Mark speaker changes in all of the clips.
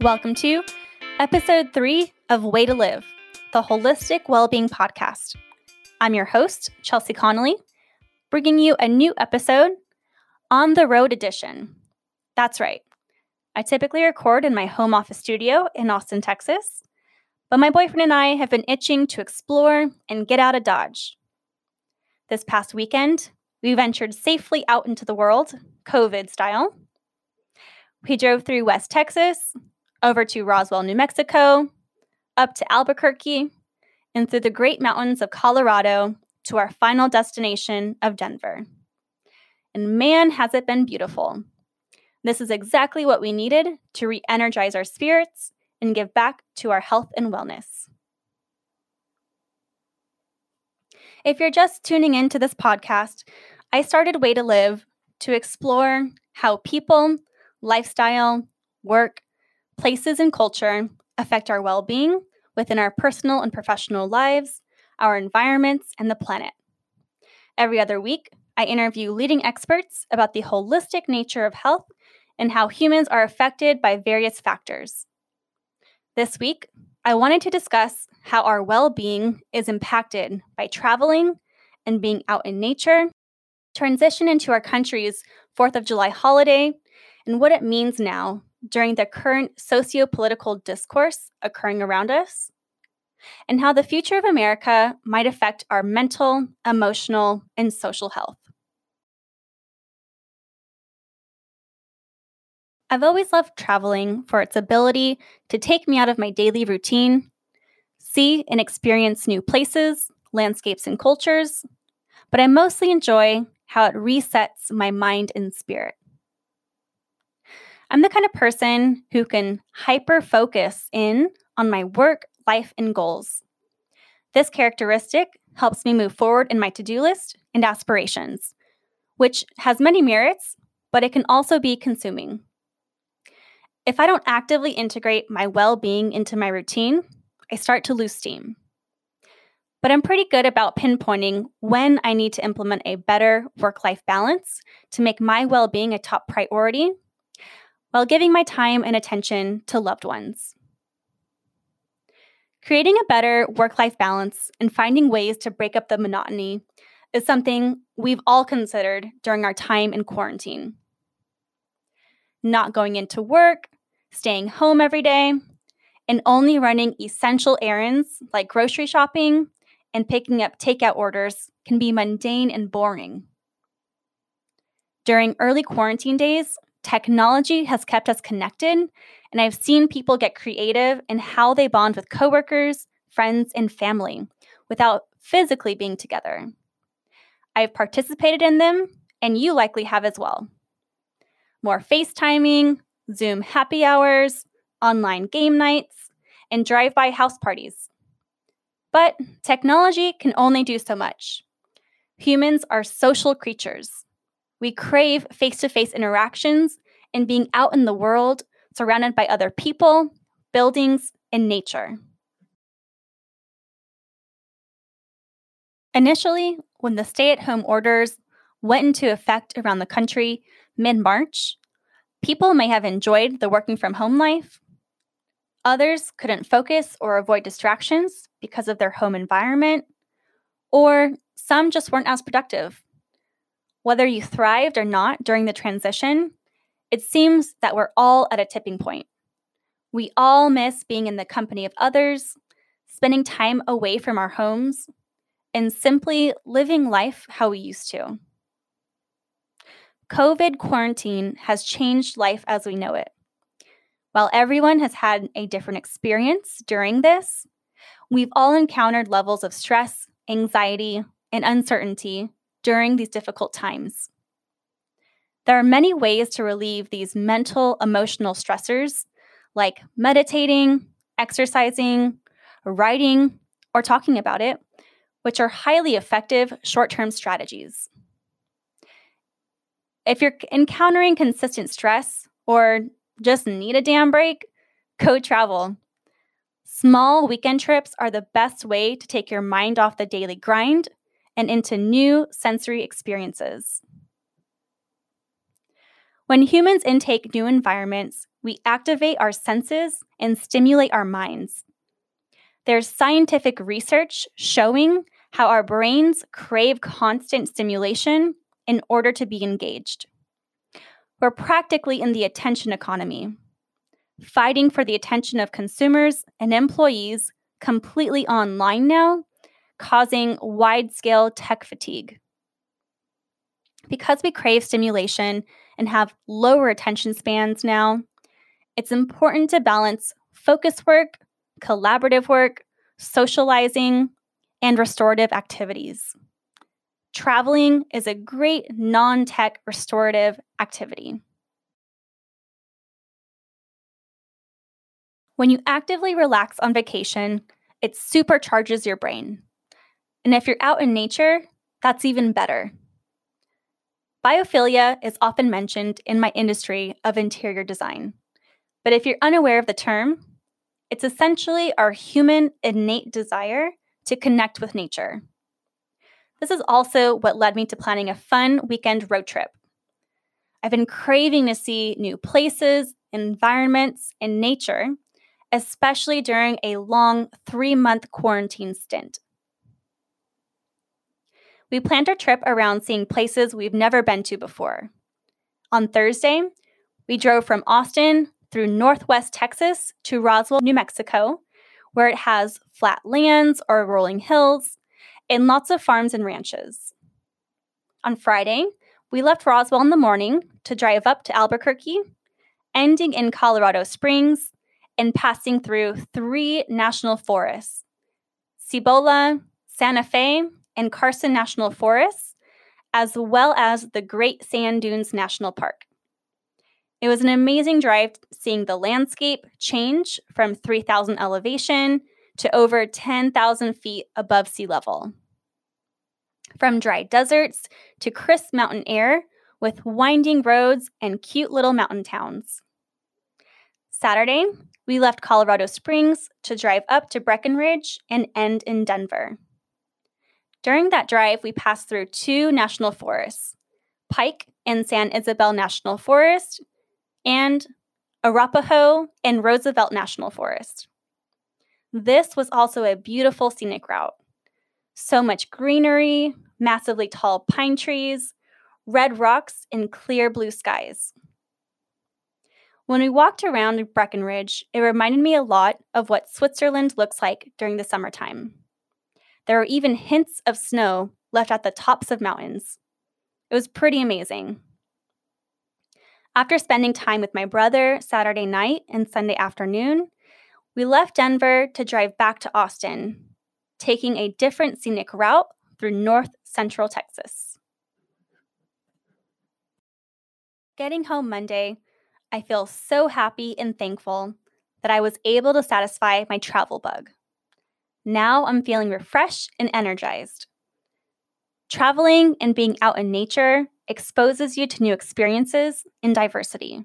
Speaker 1: Welcome to episode three of Way to Live, the Holistic Wellbeing Podcast. I'm your host, Chelsea Connolly, bringing you a new episode on the road edition. That's right. I typically record in my home office studio in Austin, Texas, but my boyfriend and I have been itching to explore and get out of Dodge. This past weekend, we ventured safely out into the world, COVID style. We drove through West Texas, over to Roswell, New Mexico, up to Albuquerque, and through the great mountains of Colorado to our final destination of Denver. And man, has it been beautiful. This is exactly what we needed to re energize our spirits and give back to our health and wellness. If you're just tuning into this podcast, I started Way to Live to explore how people, lifestyle, work, places, and culture affect our well being within our personal and professional lives, our environments, and the planet. Every other week, I interview leading experts about the holistic nature of health and how humans are affected by various factors. This week, I wanted to discuss how our well being is impacted by traveling and being out in nature, transition into our country's 4th of July holiday, and what it means now during the current socio political discourse occurring around us, and how the future of America might affect our mental, emotional, and social health. I've always loved traveling for its ability to take me out of my daily routine, see and experience new places, landscapes, and cultures, but I mostly enjoy how it resets my mind and spirit. I'm the kind of person who can hyper focus in on my work, life, and goals. This characteristic helps me move forward in my to do list and aspirations, which has many merits, but it can also be consuming. If I don't actively integrate my well being into my routine, I start to lose steam. But I'm pretty good about pinpointing when I need to implement a better work life balance to make my well being a top priority while giving my time and attention to loved ones. Creating a better work life balance and finding ways to break up the monotony is something we've all considered during our time in quarantine. Not going into work, staying home every day, and only running essential errands like grocery shopping and picking up takeout orders can be mundane and boring. During early quarantine days, Technology has kept us connected, and I've seen people get creative in how they bond with coworkers, friends, and family without physically being together. I've participated in them, and you likely have as well. More FaceTiming, Zoom happy hours, online game nights, and drive by house parties. But technology can only do so much. Humans are social creatures. We crave face to face interactions and being out in the world, surrounded by other people, buildings, and nature. Initially, when the stay at home orders went into effect around the country mid March, people may have enjoyed the working from home life. Others couldn't focus or avoid distractions because of their home environment, or some just weren't as productive whether you thrived or not during the transition, it seems that we're all at a tipping point. We all miss being in the company of others, spending time away from our homes, and simply living life how we used to. COVID quarantine has changed life as we know it. While everyone has had a different experience during this, we've all encountered levels of stress, anxiety, and uncertainty during these difficult times. There are many ways to relieve these mental, emotional stressors, like meditating, exercising, writing, or talking about it, which are highly effective short term strategies. If you're encountering consistent stress or just need a damn break, go travel. Small weekend trips are the best way to take your mind off the daily grind and into new sensory experiences. When humans intake new environments, we activate our senses and stimulate our minds. There's scientific research showing how our brains crave constant stimulation in order to be engaged. We're practically in the attention economy, fighting for the attention of consumers and employees completely online now, causing wide scale tech fatigue. Because we crave stimulation and have lower attention spans now, it's important to balance focus work, collaborative work, socializing, and restorative activities. Traveling is a great non tech restorative activity. When you actively relax on vacation, it supercharges your brain. And if you're out in nature, that's even better. Biophilia is often mentioned in my industry of interior design. But if you're unaware of the term, it's essentially our human innate desire to connect with nature. This is also what led me to planning a fun weekend road trip. I've been craving to see new places, environments, and nature, especially during a long three month quarantine stint. We planned our trip around seeing places we've never been to before. On Thursday, we drove from Austin through northwest Texas to Roswell, New Mexico, where it has flat lands or rolling hills and lots of farms and ranches. On Friday, we left Roswell in the morning to drive up to Albuquerque, ending in Colorado Springs and passing through three national forests Cibola, Santa Fe, and Carson National Forests, as well as the Great Sand Dunes National Park. It was an amazing drive seeing the landscape change from 3,000 elevation to over 10,000 feet above sea level. From dry deserts to crisp mountain air with winding roads and cute little mountain towns. Saturday, we left Colorado Springs to drive up to Breckenridge and end in Denver. During that drive, we passed through two national forests Pike and San Isabel National Forest and Arapaho and Roosevelt National Forest. This was also a beautiful scenic route. So much greenery, massively tall pine trees, red rocks, and clear blue skies. When we walked around Breckenridge, it reminded me a lot of what Switzerland looks like during the summertime. There were even hints of snow left at the tops of mountains. It was pretty amazing. After spending time with my brother Saturday night and Sunday afternoon, we left Denver to drive back to Austin, taking a different scenic route through north central Texas. Getting home Monday, I feel so happy and thankful that I was able to satisfy my travel bug. Now I'm feeling refreshed and energized. Traveling and being out in nature exposes you to new experiences in diversity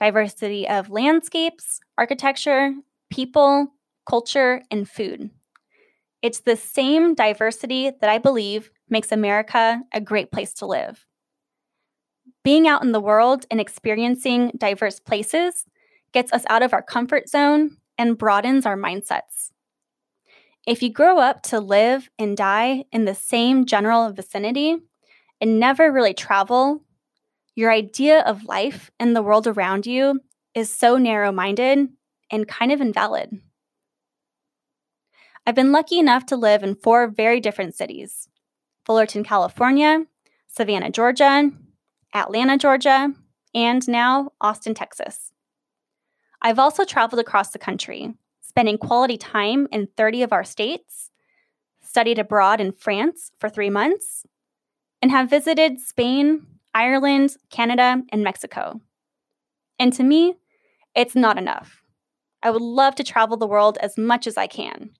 Speaker 1: diversity of landscapes, architecture, people, culture, and food. It's the same diversity that I believe makes America a great place to live. Being out in the world and experiencing diverse places gets us out of our comfort zone and broadens our mindsets. If you grow up to live and die in the same general vicinity, and never really travel, your idea of life and the world around you is so narrow minded and kind of invalid. I've been lucky enough to live in four very different cities Fullerton, California, Savannah, Georgia, Atlanta, Georgia, and now Austin, Texas. I've also traveled across the country, spending quality time in 30 of our states, studied abroad in France for three months, and have visited Spain, Ireland, Canada, and Mexico. And to me, it's not enough. I would love to travel the world as much as I can.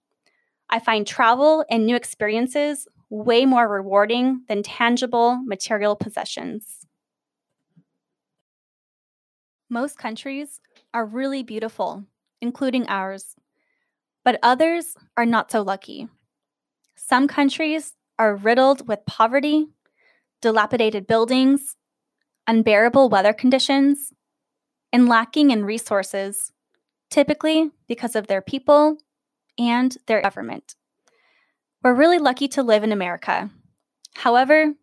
Speaker 1: I find travel and new experiences way more rewarding than tangible material possessions. Most countries are really beautiful, including ours, but others are not so lucky. Some countries are riddled with poverty, dilapidated buildings, unbearable weather conditions, and lacking in resources, typically because of their people and their government. We're really lucky to live in America. However,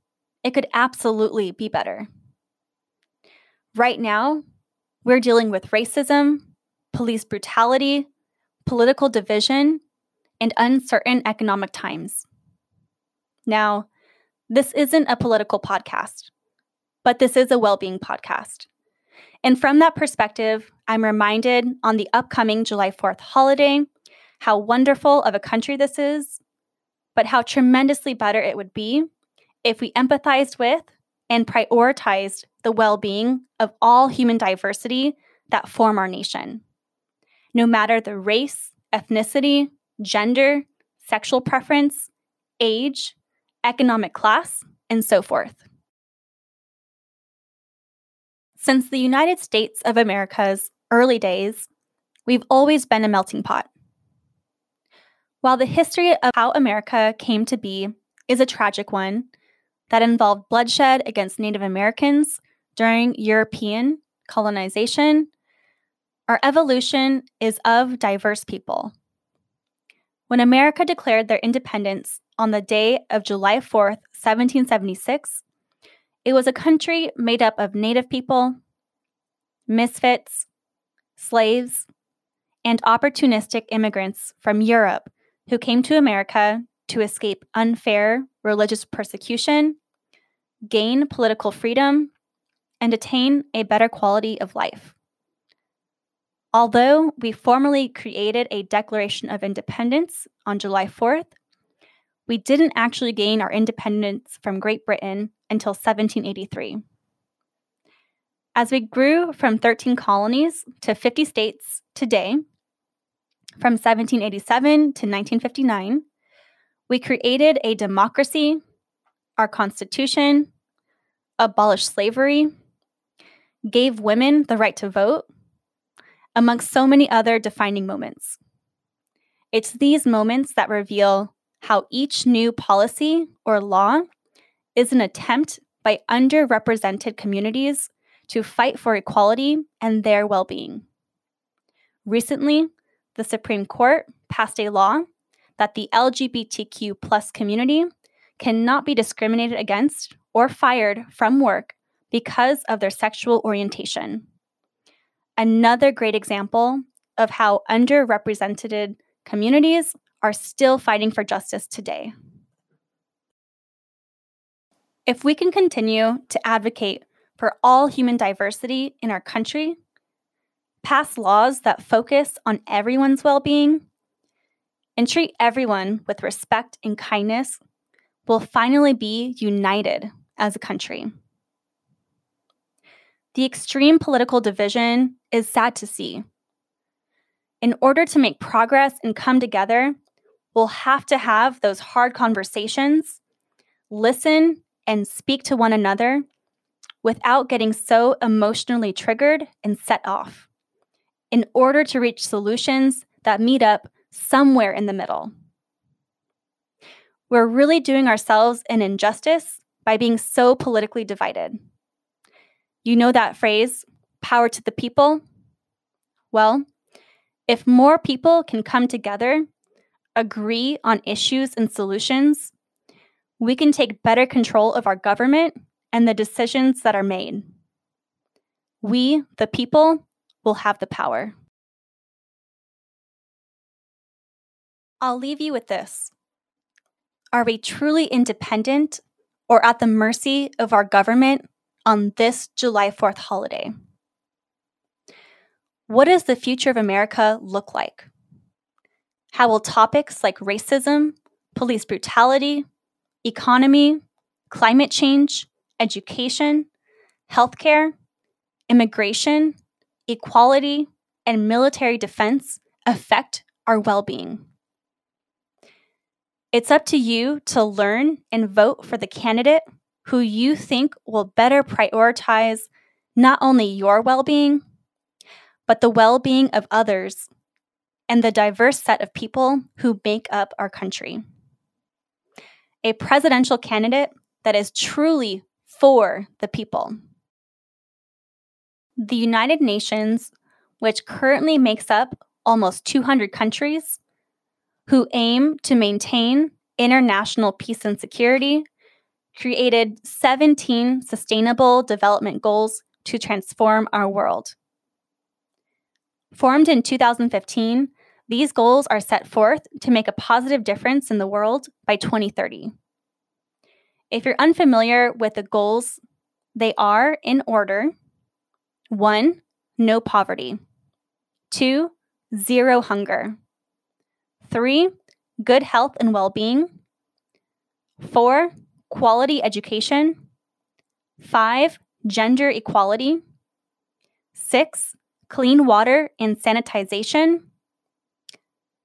Speaker 1: it could absolutely be better. Right now, we're dealing with racism, police brutality, political division, and uncertain economic times. Now, this isn't a political podcast, but this is a well being podcast. And from that perspective, I'm reminded on the upcoming July 4th holiday how wonderful of a country this is, but how tremendously better it would be if we empathized with and prioritized the well being of all human diversity that form our nation. No matter the race, ethnicity, gender, sexual preference, age, economic class, and so forth. Since the United States of America's early days, we've always been a melting pot. While the history of how America came to be is a tragic one that involved bloodshed against Native Americans during European colonization, our evolution is of diverse people. When America declared their independence on the day of July 4th, 1776, it was a country made up of Native people, misfits, slaves, and opportunistic immigrants from Europe who came to America to escape unfair religious persecution, gain political freedom, and attain a better quality of life. Although we formally created a Declaration of Independence on July 4th, we didn't actually gain our independence from Great Britain until 1783. As we grew from 13 colonies to 50 states today, from 1787 to 1959, we created a democracy, our Constitution, abolished slavery, gave women the right to vote, amongst so many other defining moments. It's these moments that reveal how each new policy or law is an attempt by underrepresented communities to fight for equality and their well being. Recently, the Supreme Court passed a law that the LGBTQ plus community cannot be discriminated against or fired from work because of their sexual orientation another great example of how underrepresented communities are still fighting for justice today. If we can continue to advocate for all human diversity in our country, pass laws that focus on everyone's well being, and treat everyone with respect and kindness, we'll finally be united as a country. The extreme political division is sad to see. In order to make progress and come together, we'll have to have those hard conversations, listen, and speak to one another without getting so emotionally triggered and set off, in order to reach solutions that meet up somewhere in the middle. We're really doing ourselves an injustice by being so politically divided. You know that phrase, power to the people? Well, if more people can come together, agree on issues and solutions, we can take better control of our government and the decisions that are made. We, the people, will have the power. I'll leave you with this. Are we truly independent or at the mercy of our government on this July 4th holiday. What does the future of America look like? How will topics like racism, police brutality, economy, climate change, education, healthcare, immigration, equality, and military defense affect our well being? It's up to you to learn and vote for the candidate who you think will better prioritize not only your well being, but the well being of others and the diverse set of people who make up our country. A presidential candidate that is truly for the people. The United Nations, which currently makes up almost 200 countries, who aim to maintain international peace and security, created 17 Sustainable Development Goals to transform our world. Formed in 2015, these goals are set forth to make a positive difference in the world by 2030. If you're unfamiliar with the goals, they are in order one, no poverty, two, zero hunger, three, good health and well being, four, quality education, five, gender equality, six, clean water and sanitization,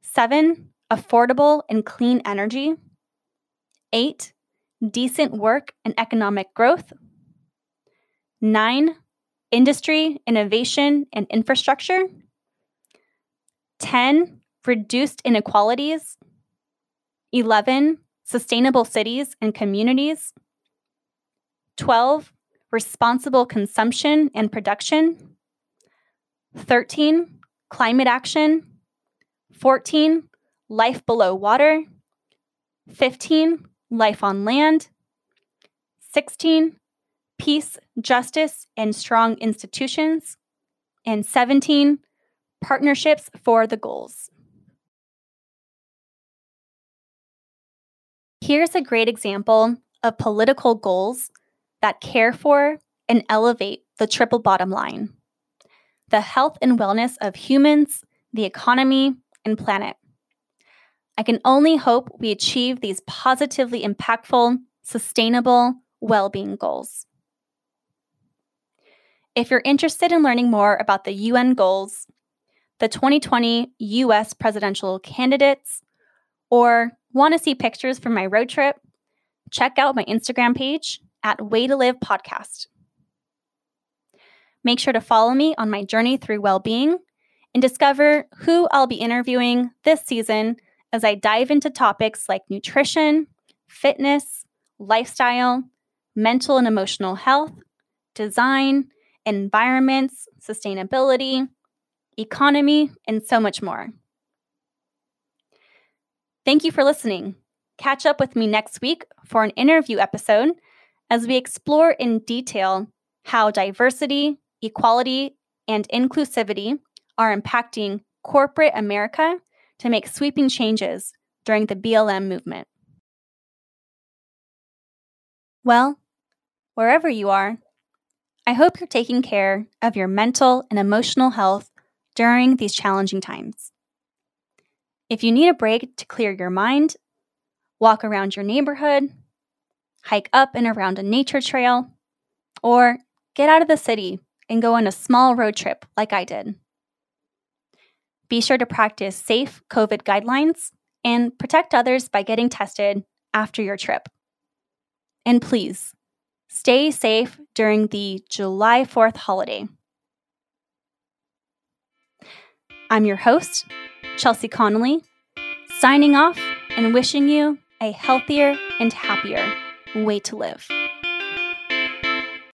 Speaker 1: seven, affordable and clean energy, eight, decent work and economic growth, nine, industry, innovation, and infrastructure, 10, reduced inequalities, 11, sustainable cities and communities, 12, responsible consumption and production, 13, climate action, 14, life below water, 15, life on land, 16, peace, justice, and strong institutions, and 17, partnerships for the goals. Here's a great example of political goals that care for and elevate the triple bottom line the health and wellness of humans, the economy, and planet. I can only hope we achieve these positively impactful, sustainable well being goals. If you're interested in learning more about the UN goals, the 2020 US presidential candidates, or want to see pictures from my road trip, check out my Instagram page at Way to Live Podcast. Make sure to follow me on my journey through well being and discover who I'll be interviewing this season as I dive into topics like nutrition, fitness, lifestyle, mental and emotional health, design, environments, sustainability, economy, and so much more. Thank you for listening. Catch up with me next week for an interview episode as we explore in detail how diversity, equality, and inclusivity are impacting corporate America to make sweeping changes during the BLM movement. Well, wherever you are, I hope you're taking care of your mental and emotional health during these challenging times. If you need a break to clear your mind, walk around your neighborhood, hike up and around a nature trail, or get out of the city and go on a small road trip like I did. Be sure to practice safe COVID guidelines and protect others by getting tested after your trip. And please, stay safe during the July 4th holiday. I'm your host, Chelsea Connolly, signing off and wishing you a healthier and happier way to live.